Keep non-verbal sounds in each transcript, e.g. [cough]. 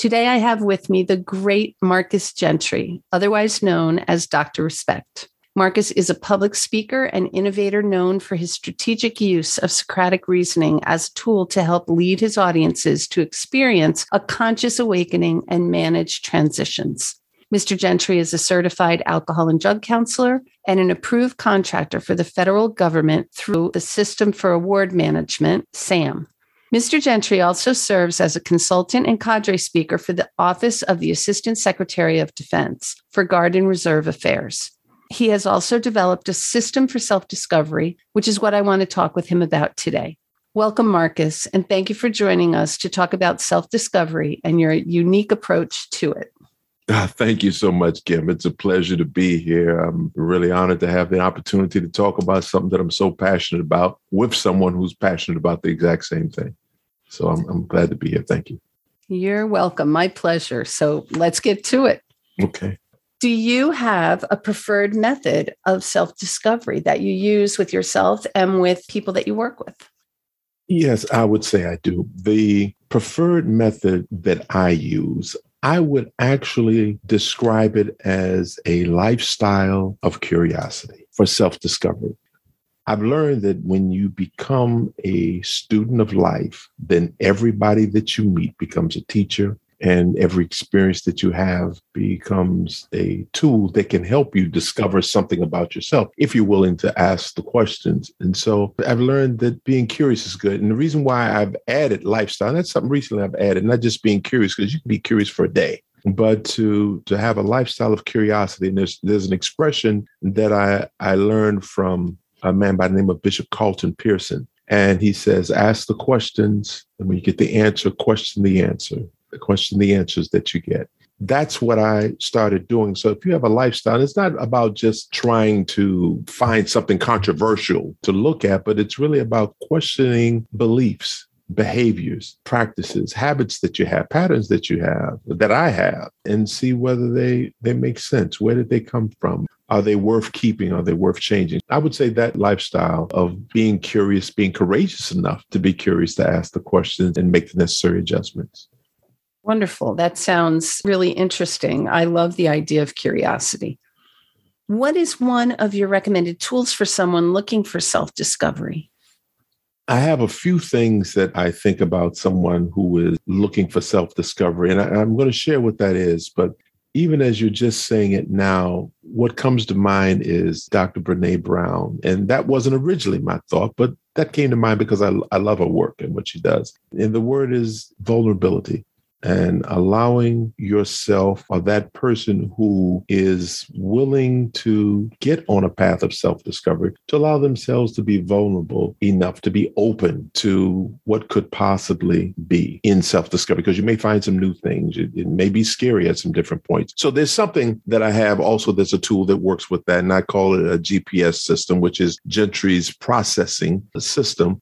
Today, I have with me the great Marcus Gentry, otherwise known as Dr. Respect. Marcus is a public speaker and innovator known for his strategic use of Socratic reasoning as a tool to help lead his audiences to experience a conscious awakening and manage transitions. Mr. Gentry is a certified alcohol and drug counselor and an approved contractor for the federal government through the System for Award Management, SAM. Mr. Gentry also serves as a consultant and cadre speaker for the Office of the Assistant Secretary of Defense for Guard and Reserve Affairs. He has also developed a system for self discovery, which is what I want to talk with him about today. Welcome, Marcus, and thank you for joining us to talk about self discovery and your unique approach to it. Ah, thank you so much, Kim. It's a pleasure to be here. I'm really honored to have the opportunity to talk about something that I'm so passionate about with someone who's passionate about the exact same thing. So I'm, I'm glad to be here. Thank you. You're welcome. My pleasure. So let's get to it. Okay. Do you have a preferred method of self discovery that you use with yourself and with people that you work with? Yes, I would say I do. The preferred method that I use, I would actually describe it as a lifestyle of curiosity for self discovery. I've learned that when you become a student of life, then everybody that you meet becomes a teacher, and every experience that you have becomes a tool that can help you discover something about yourself if you're willing to ask the questions. And so I've learned that being curious is good. And the reason why I've added lifestyle, that's something recently I've added, not just being curious, because you can be curious for a day but to to have a lifestyle of curiosity and there's there's an expression that i i learned from a man by the name of Bishop Carlton Pearson. And he says, ask the questions, and when you get the answer, question the answer, question the answers that you get. That's what I started doing. So if you have a lifestyle, it's not about just trying to find something controversial to look at, but it's really about questioning beliefs behaviors, practices, habits that you have, patterns that you have, that I have, and see whether they they make sense. Where did they come from? Are they worth keeping? Are they worth changing? I would say that lifestyle of being curious, being courageous enough to be curious to ask the questions and make the necessary adjustments. Wonderful. That sounds really interesting. I love the idea of curiosity. What is one of your recommended tools for someone looking for self discovery? I have a few things that I think about someone who is looking for self discovery, and I, am going to share what that is. But even as you're just saying it now, what comes to mind is Dr. Brene Brown. And that wasn't originally my thought, but that came to mind because I, I love her work and what she does. And the word is vulnerability and allowing yourself or that person who is willing to get on a path of self discovery to allow themselves to be vulnerable enough to be open to what could possibly be in self discovery because you may find some new things. It, it, may be scary at some different points. So there's something that I have also that's a tool that works with that, and I call it a GPS system, which is Gentry's processing system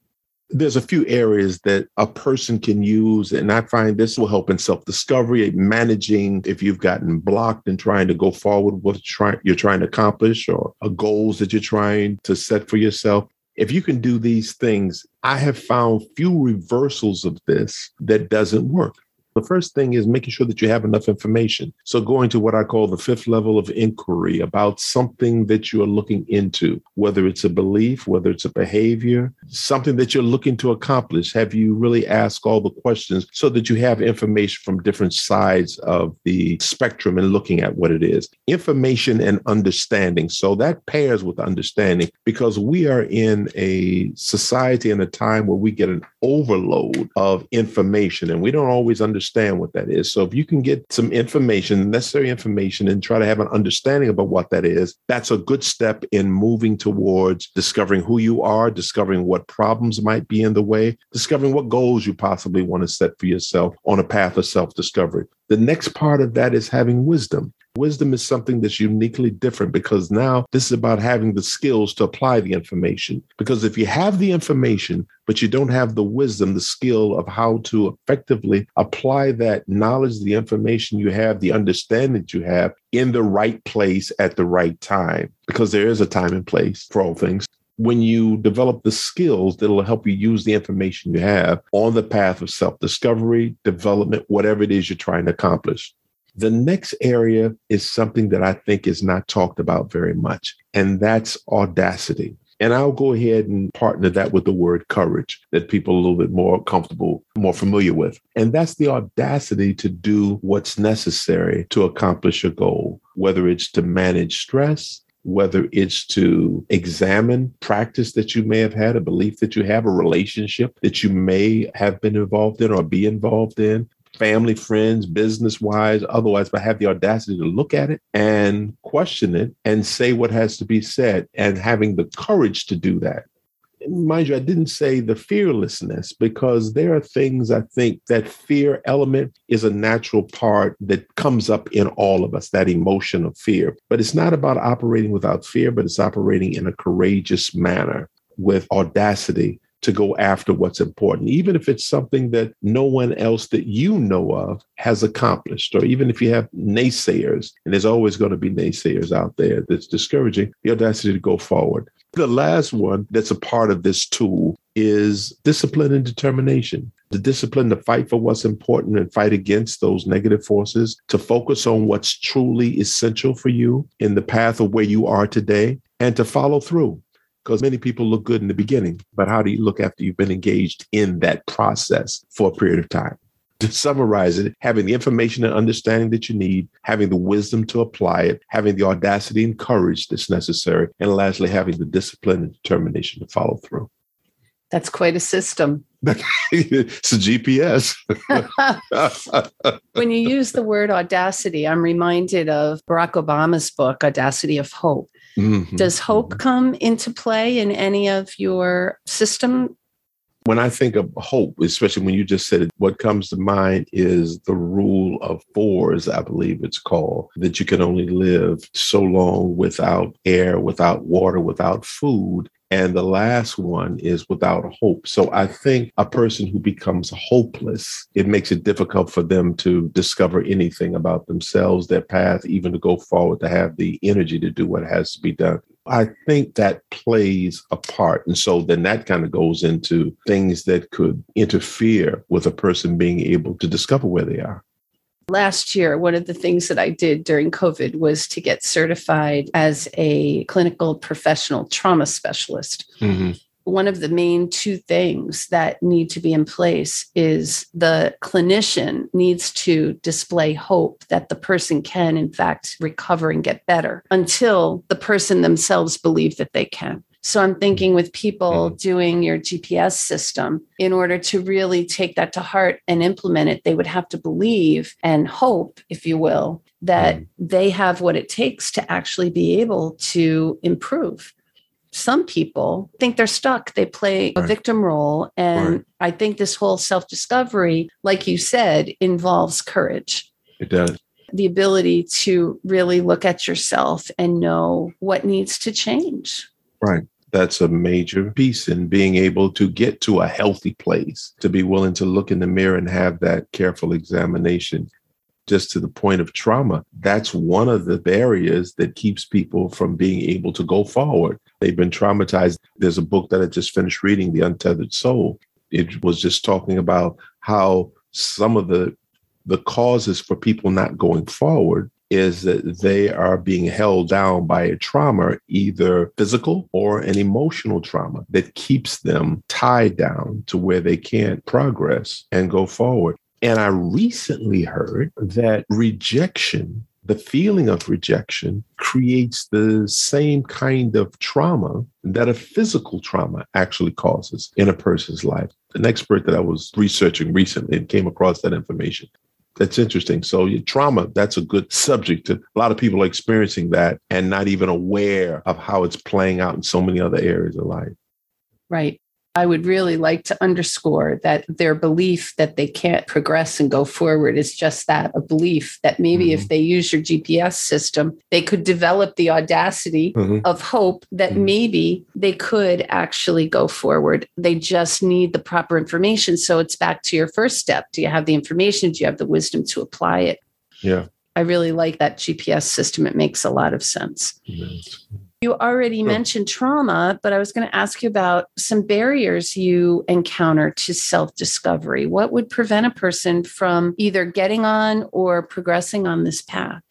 there's a few areas that a person can use and i find this will help in self-discovery managing if you've gotten blocked and trying to go forward with what you're trying to accomplish or goals that you're trying to set for yourself. If you can do these things i have found few reversals of this that doesn't work the first thing is making sure that you have enough information. So, going to what I call the fifth level of inquiry about something that you are looking into, whether it's a belief, whether it's a behavior, something that you're looking to accomplish. Have you really asked all the questions so that you have information from different sides of the spectrum and looking at what it is? Information and understanding. So, that pairs with understanding because we are in a society and a time where we get an overload of information and we don't always understand understand what that is. So if you can get some information, necessary information, and try to have an understanding about what that is, that's a good step in moving towards discovering who you are, discovering what problems might be in the way, discovering what goals you possibly want to set for yourself on a path of self discovery. The next part of that is having wisdom Wisdom is something that's uniquely different because now this is about having the skills to apply the information. Because if you have the information, but you don't have the wisdom, the skill of how to effectively apply that knowledge, the information you have, the understanding you have in the right place at the right time, because there is a time and place for all things when you develop the skills that'll help you use the information you have on the path of self discovery, development, whatever it is you're trying to accomplish. The next area is something that I think is not talked about very much, and that's audacity. And I'll go ahead and partner that with the word courage that people are a little bit more comfortable, more familiar with. And that's the audacity to do what's necessary to accomplish a goal, whether it's to manage stress, whether it's to examine practice that you may have had, a belief that you have, a relationship that you may have been involved in or be involved in, family, friends, business wise, otherwise, but have the audacity to look at it and question it and say what has to be said and having the courage to do that. Mind you, I didn't say the fearlessness because there are things I think that fear element is a natural part that comes up in all of us, that emotion of fear. But it's not about operating without fear, but it's operating in a courageous manner with audacity to go after what's important, even if it's something that no one else that you know of has accomplished, or even if you have naysayers, and there's always going to be naysayers out there that's discouraging, the audacity to go forward. The last one that's a part of this tool is discipline and determination. The discipline to fight for what's important and fight against those negative forces, to focus on what's truly essential for you in the path of where you are today, and to follow through because many people look good in the beginning, but how do you look after you've been engaged in that process for a period of time? To summarize it, having the information and understanding that you need, having the wisdom to apply it, having the audacity and courage that's necessary, and lastly, having the discipline and determination to follow through. That's quite a system. [laughs] it's a GPS. [laughs] when you use the word audacity, I'm reminded of Barack Obama's book, Audacity of Hope. Mm-hmm. Does hope mm-hmm. come into play in any of your system? When I think of hope, especially when you just said it, what comes to mind is the rule of fours, I believe it's called, that you can only live so long without air, without water, without food. And the last one is without hope. So I think a person who becomes hopeless, it makes it difficult for them to discover anything about themselves, their path, even to go forward, to have the energy to do what has to be done. I think that plays a part. And so then that kind of goes into things that could interfere with a person being able to discover where they are. Last year, one of the things that I did during COVID was to get certified as a clinical professional trauma specialist. Mm-hmm. One of the main two things that need to be in place is the clinician needs to display hope that the person can, in fact, recover and get better until the person themselves believe that they can. So I'm thinking with people mm-hmm. doing your GPS system, in order to really take that to heart and implement it, they would have to believe and hope, if you will, that mm. they have what it takes to actually be able to improve. Some people think they're stuck. They play a victim role. And right. I think this whole self discovery, like you said, involves courage. It does the ability to really look at yourself and know what needs to change. Right. That's a major piece in being able to get to a healthy place, to be willing to look in the mirror and have that careful examination. Just to the point of trauma, that's one of the barriers that keeps people from being able to go forward. They've been traumatized. There's a book that I just finished reading, The Untethered Soul. It was just talking about how some of the the causes for people not going forward is that they are being held down by a trauma, either physical or an emotional trauma that keeps them tied down to where they can't progress and go forward. And I recently heard that rejection, the feeling of rejection, creates the same kind of trauma that a physical trauma actually causes in a person's life. An expert that I was researching recently and came across that information that's interesting. So your trauma, that's a good subject. A lot of people are experiencing that and not even aware of how it's playing out in so many other areas of life. Right. I would really like to underscore that their belief that they can't progress and go forward is just that a belief that maybe mm-hmm. if they use your GPS system, they could develop the audacity mm-hmm. of hope that mm-hmm. maybe they could actually go forward. They just need the proper information. So it's back to your first step. Do you have the information? Do you have the wisdom to apply it? Yeah. I really like that GPS system. It makes a lot of sense. You already mentioned trauma, but I was going to ask you about some barriers you encounter to self discovery. What would prevent a person from either getting on or progressing on this path?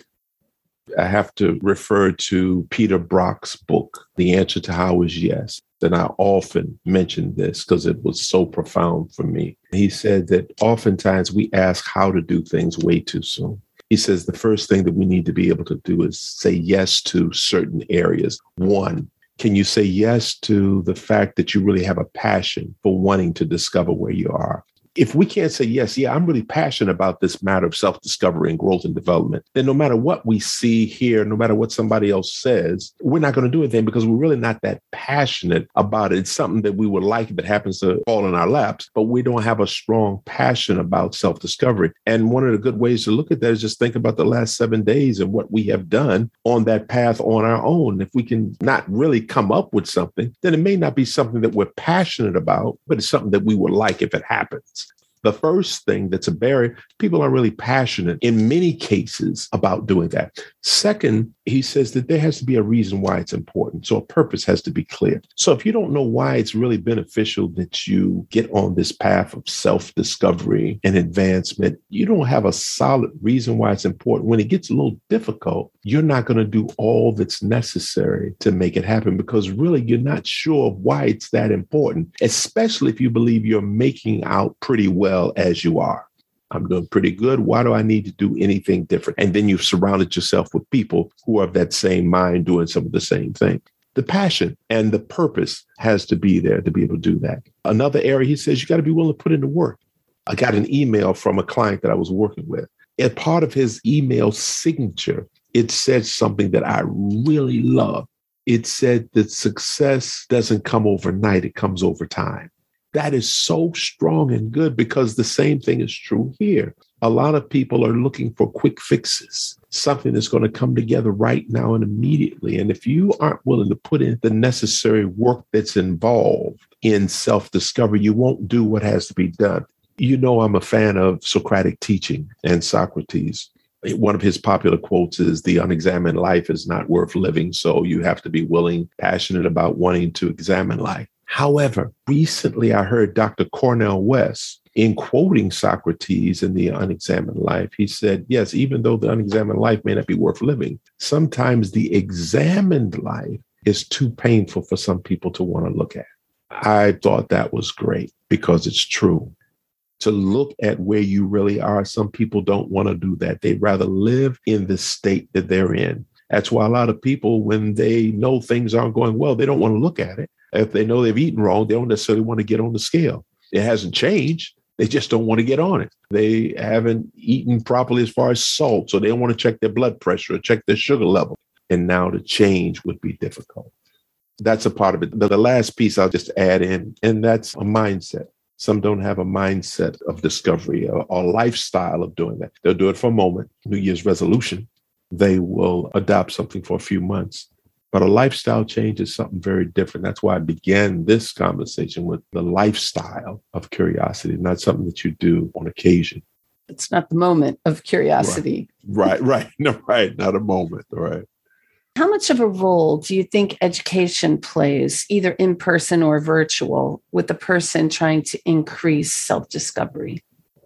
I have to refer to Peter Block's book, The Answer to How is Yes. And I often mention this because it was so profound for me. He said that oftentimes we ask how to do things way too soon. He says the first thing that we need to be able to do is say yes to certain areas. One, can you say yes to the fact that you really have a passion for wanting to discover where you are? If we can't say, yes, yeah, I'm really passionate about this matter of self discovery and growth and development, then no matter what we see here, no matter what somebody else says, we're not going to do it then because we're really not that passionate about it. It's something that we would like if it happens to fall in our laps, but we don't have a strong passion about self discovery. And one of the good ways to look at that is just think about the last seven days and what we have done on that path on our own. If we can not really come up with something, then it may not be something that we're passionate about, but it's something that we would like if it happens. The first thing that's a barrier, people aren't really passionate in many cases about doing that. Second, he says that there has to be a reason why it's important. So a purpose has to be clear. So if you don't know why it's really beneficial that you get on this path of self discovery and advancement, you don't have a solid reason why it's important. When it gets a little difficult, you're not going to do all that's necessary to make it happen because really you're not sure why it's that important, especially if you believe you're making out pretty well as you are. I'm doing pretty good. Why do I need to do anything different? And then you've surrounded yourself with people who are of that same mind doing some of the same thing. The passion and the purpose has to be there to be able to do that. Another area he says you got to be willing to put in the work. I got an email from a client that I was working with. And part of his email signature, it said something that I really love. It said that success doesn't come overnight, it comes over time that is so strong and good because the same thing is true here. A lot of people are looking for quick fixes, something that's going to come together right now and immediately. And if you aren't willing to put in the necessary work that's involved in self discovery, you won't do what has to be done. You know, I'm a fan of Socratic teaching and Socrates. One of his popular quotes is The unexamined life is not worth living. So you have to be willing, passionate about wanting to examine life. However, recently I heard Dr. Cornel West in quoting Socrates in the unexamined life, he said, Yes, even though the unexamined life may not be worth living, sometimes the examined life is too painful for some people to want to look at. I thought that was great because it's true. To look at where you really are, some people don't want to do that. They'd rather live in the state that they're in. That's why a lot of people, when they know things aren't going well, they don't want to look at it. If they know they've eaten wrong, they don't necessarily want to get on the scale. It hasn't changed. They just don't want to get on it. They haven't eaten properly as far as salt, so they don't want to check their blood pressure or check their sugar level. And now the change would be difficult. That's a part of it. The, last piece I'll just add in, and that's a mindset. Some don't have a mindset of discovery or, or lifestyle of doing that. They'll do it for a moment, New Year's resolution. They will adopt something for a few months but a lifestyle change is something very different. That's why I began this conversation with the lifestyle of curiosity, not something that you do on occasion. It's not the moment of curiosity. Right, right, right. [laughs] No, right. Not a moment. Right. How much of a role do you think education plays, either in person or virtual, with a person trying to increase self discovery?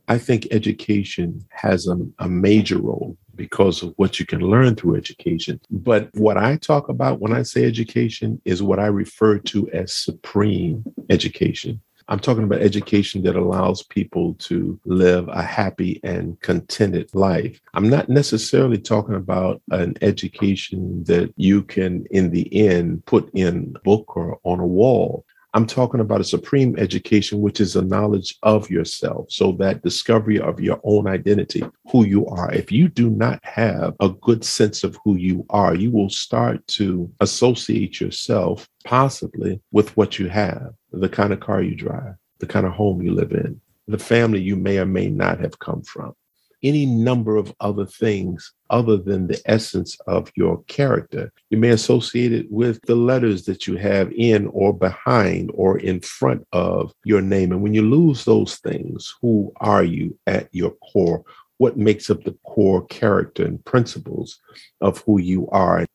I think education has a, a major role because of what you can learn through education. But what I talk about when I say education is what I refer to as supreme education. I'm talking about education that allows people to live a happy and contented life. I'm not necessarily talking about an education that you can, in the end, put in a book or on a wall. I'm talking about a supreme education, which is a knowledge of yourself. So that discovery of your own identity, who you are. If you do not have a good sense of who you are, you will start to associate yourself possibly with what you have, the kind of car you drive, the kind of home you live in, the family you may or may not have come from any number of other things other than the essence of your character. You may associate it with the letters that you have in or behind or in front of your name. And when you lose those things, who are you at your core? What makes up the core character and principles of who you are?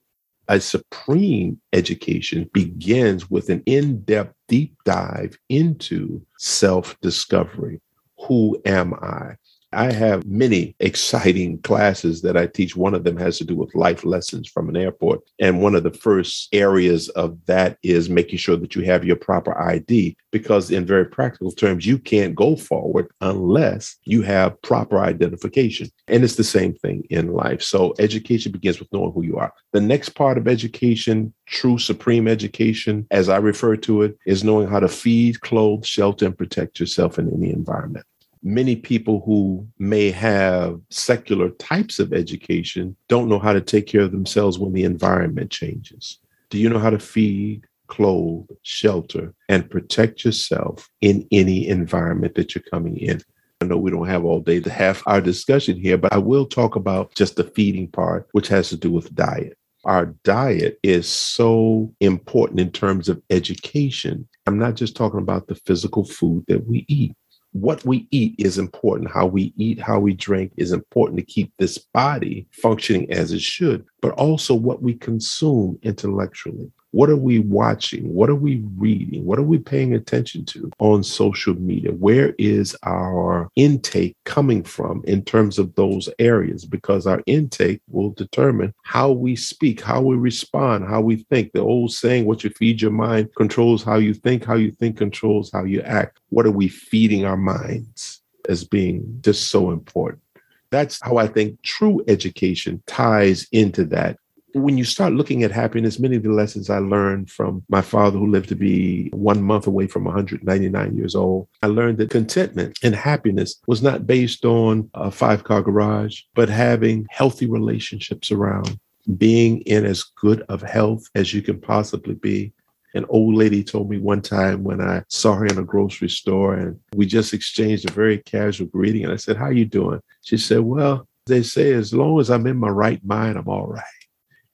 A supreme education begins with an in depth, deep dive into self discovery. Who am I? I have many exciting classes that I teach. One of them has to do with life lessons from an airport. And one of the first areas of that is making sure that you have your proper ID, because in very practical terms, you can't go forward unless you have proper identification. And it's the same thing in life. So education begins with knowing who you are. The next part of education, true supreme education, as I refer to it, is knowing how to feed, clothe, shelter, and protect yourself in any environment many people who may have secular types of education don't know how to take care of themselves when the environment changes. Do you know how to feed, clothe, shelter, and protect yourself in any environment that you're coming in? I know we don't have all day to have our discussion here, but I will talk about just the feeding part, which has to do with diet. Our diet is so important in terms of education. I'm not just talking about the physical food that we eat what we eat is important. How we eat, how we drink is important to keep this body functioning as it should, but also what we consume intellectually. What are we watching? What are we reading? What are we paying attention to on social media? Where is our intake coming from in terms of those areas? Because our intake will determine how we speak, how we respond, how we think. The old saying, what you feed your mind controls how you think, how you think controls how you act. What are we feeding our minds as being just so important? That's how I think true education ties into that when you start looking at happiness, many of the lessons I learned from my father, who lived to be one month away from 199 years old, I learned that contentment and happiness was not based on a five car garage, but having healthy relationships around, being in as good of health as you can possibly be. An old lady told me one time when I saw her in a grocery store and we just exchanged a very casual greeting. And I said, How you doing? She said, Well, they say as long as I'm in my right mind, I'm all right.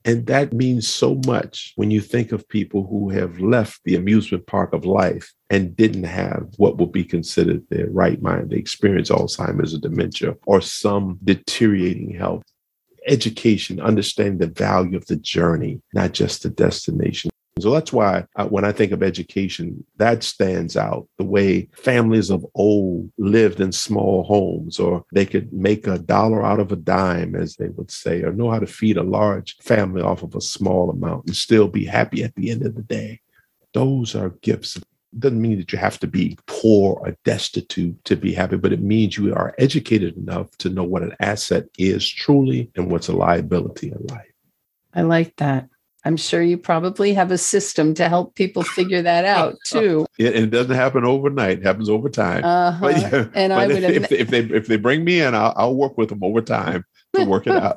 And that means so much when you think of people who have left the amusement park of life and didn't have what would be considered their right mind. They experience Alzheimer's or dementia or some deteriorating health. Education, understanding the value of the journey, not just the destination. So that's why uh, when I think of education, that stands out the way families of old lived in small homes, or they could make a dollar out of a dime, as they would say, or know how to feed a large family off of a small amount and still be happy at the end of the day. Those are gifts. It doesn't mean that you have to be poor or destitute to be happy, but it means you are educated enough to know what an asset is truly and what's a liability in life. I like that. I'm sure you probably have a system to help people figure that [laughs] out too. It, it doesn't happen overnight; it happens over time. Uh-huh. But, yeah, and I would if, if, they if they bring me in, I'll, I'll work with them over time to work it out.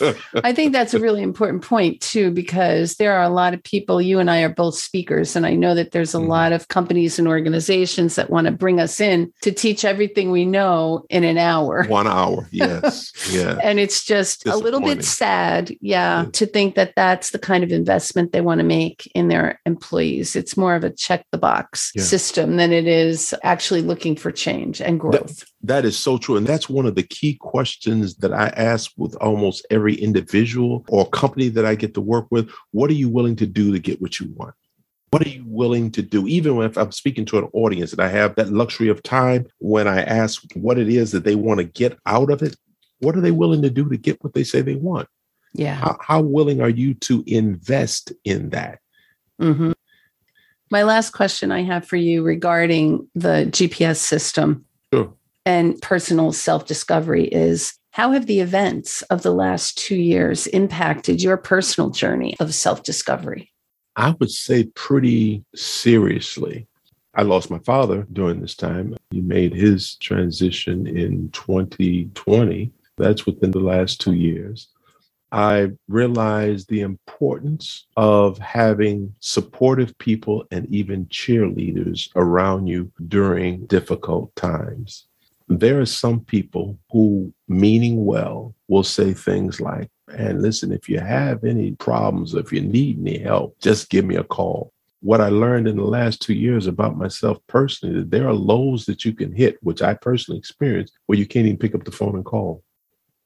[laughs] I think that's a really important point too, because there are a lot of people, you and I are both speakers, and I know that there's a mm lot of companies and organizations that want to bring us in to teach everything we know in an hour. One hour, yes. [laughs] Yeah. and it's just a little bit sad, yeah, yeah, to think that that's the kind of investment they want to make in their employees. It's more of a check the box yeah. system than it is actually looking for change and growth. That, that is so true. And that's one of the key questions that I ask with almost every individual or company that I get to work with. What are you willing to do to get what you want? What are you willing to do? Even if I'm speaking to an audience and I have that luxury of time, when I ask what it is that they want to get out of it, what are they willing to do to get what they say they want? Yeah. How, how willing are you to invest in that? Mm-hmm. My last question I have for you regarding the GPS system. Sure and personal self discovery is how have the events of the last two years impacted your personal journey of self discovery? I would say pretty seriously. I lost my father during this time. He made his transition in 2020. That's within the last two years. I realized the importance of having supportive people and even cheerleaders around you during difficult times. There are some people who, meaning well, will say things like, and listen, if you have any problems, if you need any help, just give me a call. What I learned in the last two years about myself personally, that there are lows that you can hit, which I personally experienced, where you can't even pick up the phone and call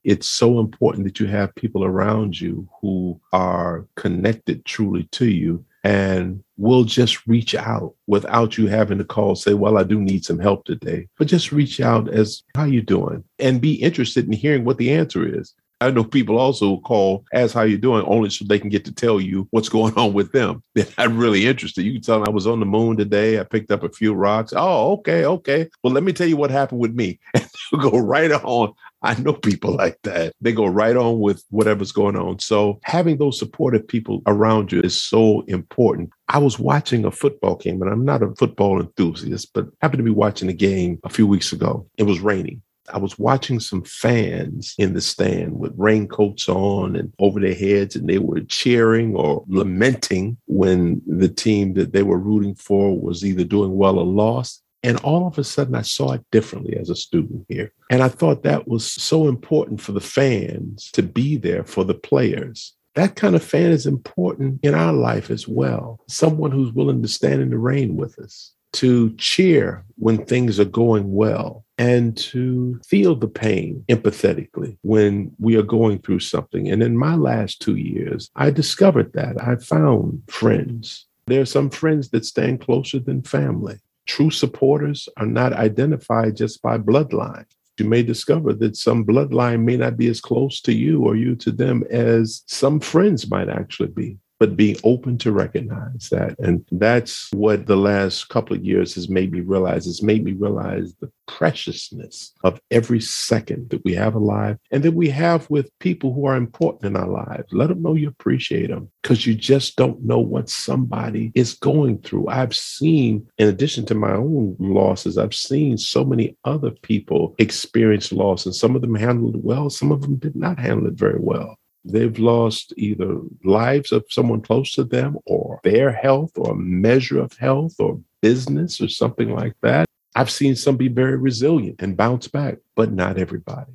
it's so important that you have people around you who are connected truly to you and we'll just reach out without you having to call say well i do need some help today. But just reach out as how you doing? and be interested in hearing what the answer is I know people also call, ask how you doing, only so they can get to tell you what's [laughs] going on with them. They're not really interested. You can tell them I was on the moon today. I picked up a few rocks. Oh, okay, okay. Well, let me tell you what happened with me. [laughs] And go right on. I know people like that. They go right on with whatever's going on. So having those supportive people around you is so important. I was watching a football game, and I'm not a football enthusiast, but happened to be watching a game a few weeks ago. It was raining. I was watching some fans in the stand with raincoats on and over their heads, and they were cheering or lamenting when the team that they were rooting for was either doing well or lost. And all of a sudden, I saw it differently as a student here. And I thought that was so important for the fans to be there for the players. That kind of fan is important in our life as well. Someone who's willing to stand in the rain with us, to cheer when things are going well, and to feel the pain empathetically when we are going through something. And in my last two years, I discovered that. I found friends. There are some friends that stand closer than family. True supporters are not identified just by bloodline. You may discover that some bloodline may not be as close to you or you to them as some friends might actually be but being open to recognize that. And that's what the last couple of years has made me realize. It's made me realize the preciousness of every second that we have alive and that we have with people who are important in our lives. Let them know you appreciate them because you just don't know what somebody is going through. I've seen, in addition to my own losses, I've seen so many other people experience loss, and some of them handled it well, some of them did not handle it very well. They've lost either lives of someone close to them or their health or a measure of health or business or something like that. I've seen some be very resilient and bounce back, but not everybody.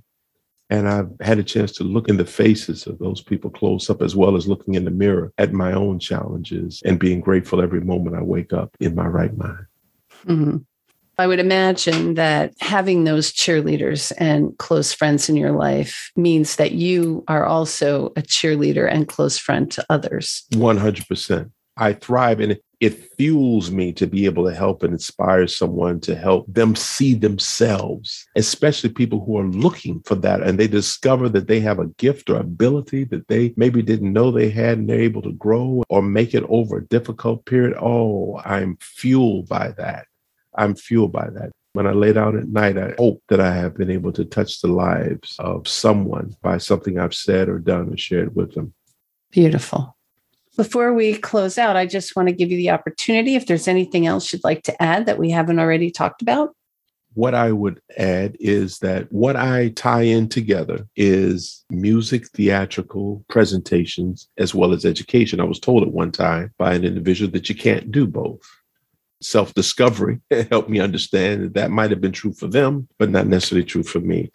And I've had a chance to look in the faces of those people close up, as well as looking in the mirror at my own challenges and being grateful every moment I wake up in my right mind. Mm-hmm. I would imagine that having those cheerleaders and close friends in your life means that you are also a cheerleader and close friend to others. 100%. I thrive it. It fuels me to be able to help and inspire someone to help them see themselves, especially people who are looking for that and they discover that they have a gift or ability that they maybe didn't know they had and they're able to grow or make it over a difficult period. Oh, I'm fueled by that. I'm fueled by that. When I lay down at night, I hope that I have been able to touch the lives of someone by something I've said or done or shared with them. Beautiful. Before we close out, I just want to give you the opportunity if there's anything else you'd like to add that we haven't already talked about. What I would add is that what I tie in together is music, theatrical presentations, as well as education. I was told at one time by an individual that you can't do both self discovery [laughs] helped me understand that that might have been true for them, but not necessarily true for me.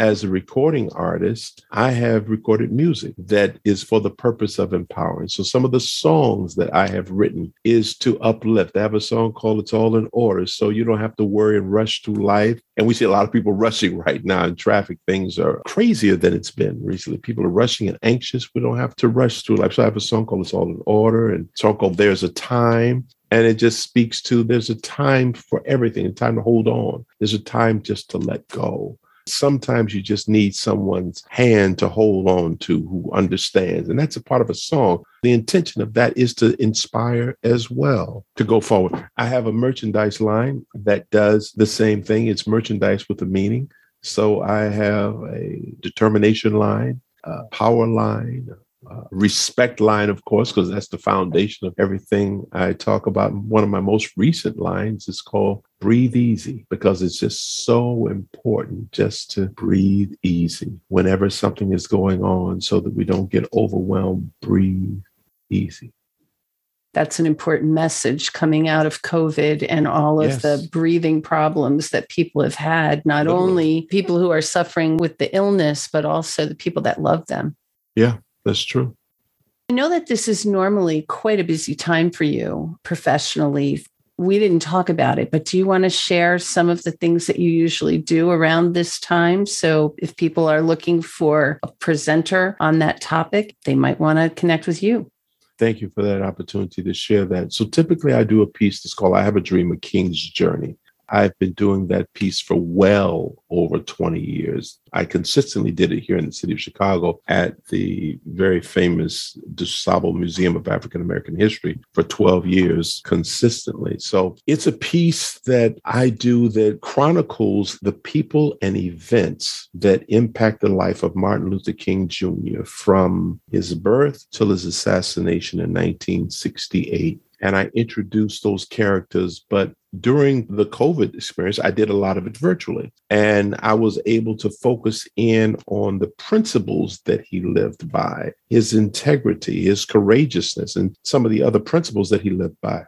As a recording artist, I have recorded music that is for the purpose of empowering. So some of the songs that I have written is to uplift. I have a song called It's All in Order. So you don't have to worry and rush through life. And we see a lot of people [laughs] rushing right now in traffic. Things are crazier than it's been recently. People are rushing and anxious. We don't have to rush through life. So I have a song called It's All in Order and a song called There's a Time and it just speaks to there's a time for everything, a time to hold on. There's a time just to let go. Sometimes you just need someone's hand to hold on to who understands. And that's a part of a song. The intention of that is to inspire as well to go forward. I have a merchandise line that does the same thing. It's merchandise with a meaning. So I have a determination line, a power line, uh, respect line, of course, because that's the foundation of everything I talk about. One of my most recent lines is called Breathe Easy because it's just so important just to breathe easy whenever something is going on so that we don't get overwhelmed. Breathe easy that's an important message coming out of COVID and all of yes. the breathing problems that people have had, not Literally. only people who are suffering with the illness, but also the people that love them. Yeah, that's true. I know that this is normally quite a busy time for you professionally. We didn't talk about it, but do you want to share some of the things that you usually do around this time? So, if people are looking for a presenter on that topic, they might want to connect with you. Thank you for that opportunity to share that. So typically I do a piece that's called I Have a Dream, a King's Journey. I've been doing that piece for well over 20 years. I consistently did it here in the city of Chicago at the very famous DuSable Museum of African American History for 12 years consistently. So it's a piece that I do that chronicles the people and events that impact the life of Martin Luther King Jr. from his birth till his assassination in 1968 and I introduced those characters. But during the COVID experience, I did a lot of it virtually. And I was able to focus in on the principles that he lived by, his integrity, his courageousness, and some of the other principles that he lived by.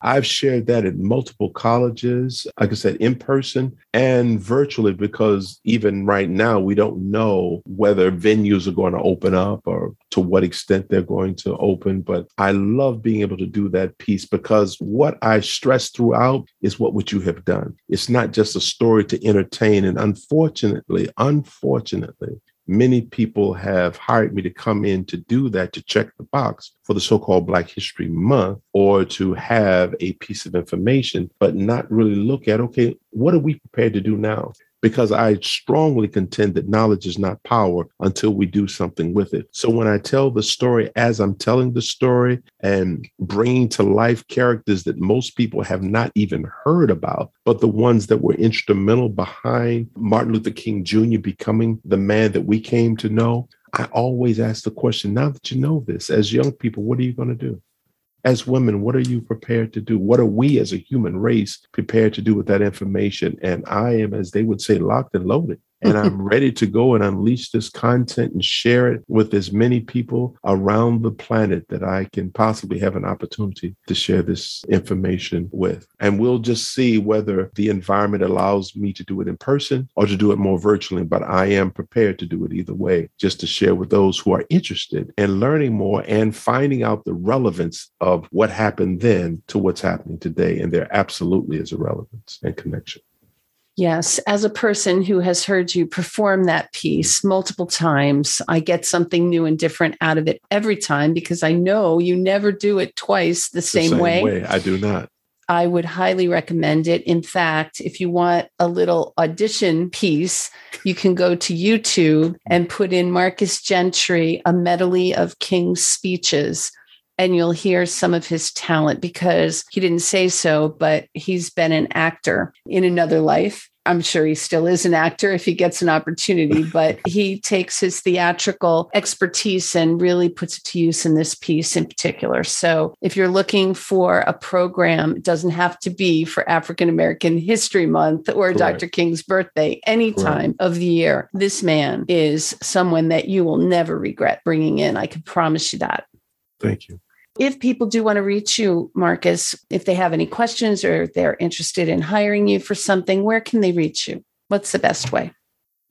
I've shared that at multiple colleges, like I said, in person and virtually, because even right now, we don't know whether venues are going to open up or to what extent they're going to open. But I love being able to do that piece because what I stress throughout is what would you have done? It's not just a story to entertain. And unfortunately, unfortunately, many people have hired me to come in to do that, to check the box for the so called Black History Month, or to have a piece of information, but not really look at, okay, what are we prepared to do now? Because I strongly contend that knowledge is not power until we do something with it. So when I tell the story as I'm telling the story and bringing to life characters that most people have not even heard about, but the ones that were instrumental behind Martin Luther King Jr. becoming the man that we came to know, I always ask the question now that you know this, as young people, what are you going to do? As women, what are you prepared to do? What are we as a human race prepared to do with that information? And I am, as they would say, locked and loaded and I'm [laughs] ready to go and unleash this content and share it with as many people around the planet that I can possibly have an opportunity to share this information with. And we'll just see whether the environment allows me to do it in person or to do it more virtually. But I am prepared to do it either way, just to share with those who are interested in learning more and finding out the relevance of what happened then to what's happening today. And there absolutely is a relevance and connection. Yes, as a person who has heard you perform that piece multiple times, I get something new and different out of it every time because I know you never do it twice the, the same, same way. way. I do not. I would highly recommend it. In fact, if you want a little audition piece, you can go to YouTube and put in Marcus Gentry, a medley of King's speeches and you'll hear some of his talent because he didn't say so, but he's been an actor in another life. I'm sure he still is an actor if he gets an opportunity, [laughs] but he takes his theatrical expertise and really puts it to use in this piece in particular. So, if you're looking for a program, it doesn't have to be for African American History Month or Correct. Dr. King's birthday, any time of the year. This man is someone that you will never regret bringing in. I can promise you that. Thank you. If people do want to reach you, Marcus, if they have any questions or they're interested in hiring you for something, where can they reach you? What's the best way?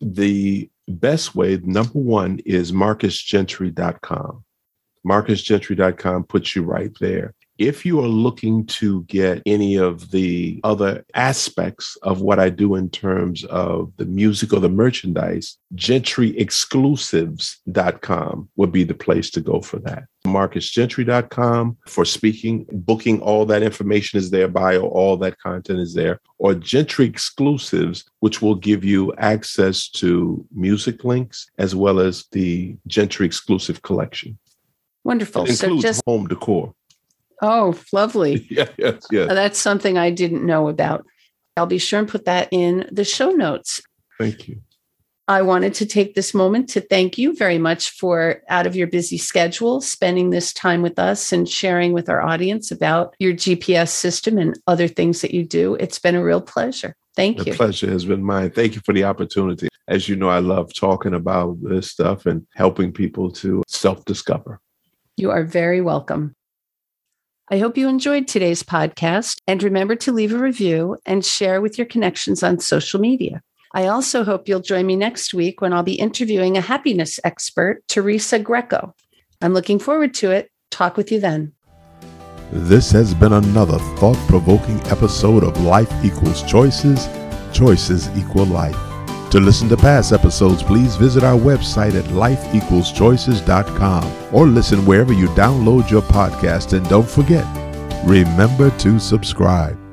The best way, number one, is marcusgentry.com. Marcusgentry.com puts you right there if you are looking to get any of the other aspects of what I do in terms of the music or the merchandise, gentryexclusives.com would be the place to go for that. MarcusGentry.com for speaking, booking, all that information is there, bio, all that content is there, or Gentry Exclusives, which will give you access to music links as well as the Gentry exclusive collection. Wonderful. It includes so just home decor. Oh, lovely. [laughs] yeah, yes, yes. Uh, that's something I didn't know about. I'll be sure and put that in the show notes. Thank you. I wanted to take this moment to thank you very much for out of your busy schedule, spending this time with us and sharing with our audience about your GPS system and other things that you do. It's been a real pleasure. Thank the you. The pleasure has been mine. Thank you for the opportunity. As you know, I love talking about this stuff and helping people to self discover. You are very welcome. I hope you enjoyed today's podcast and remember to leave a review and share with your connections on social media. I also hope you'll join me next week when I'll be interviewing a happiness expert, Teresa Greco. I'm looking forward to it. Talk with you then. This has been another thought provoking episode of Life Equals Choices, Choices Equal Life. To listen to past episodes, please visit our website at lifeequalschoices.com or listen wherever you download your podcast. And don't forget, remember to subscribe.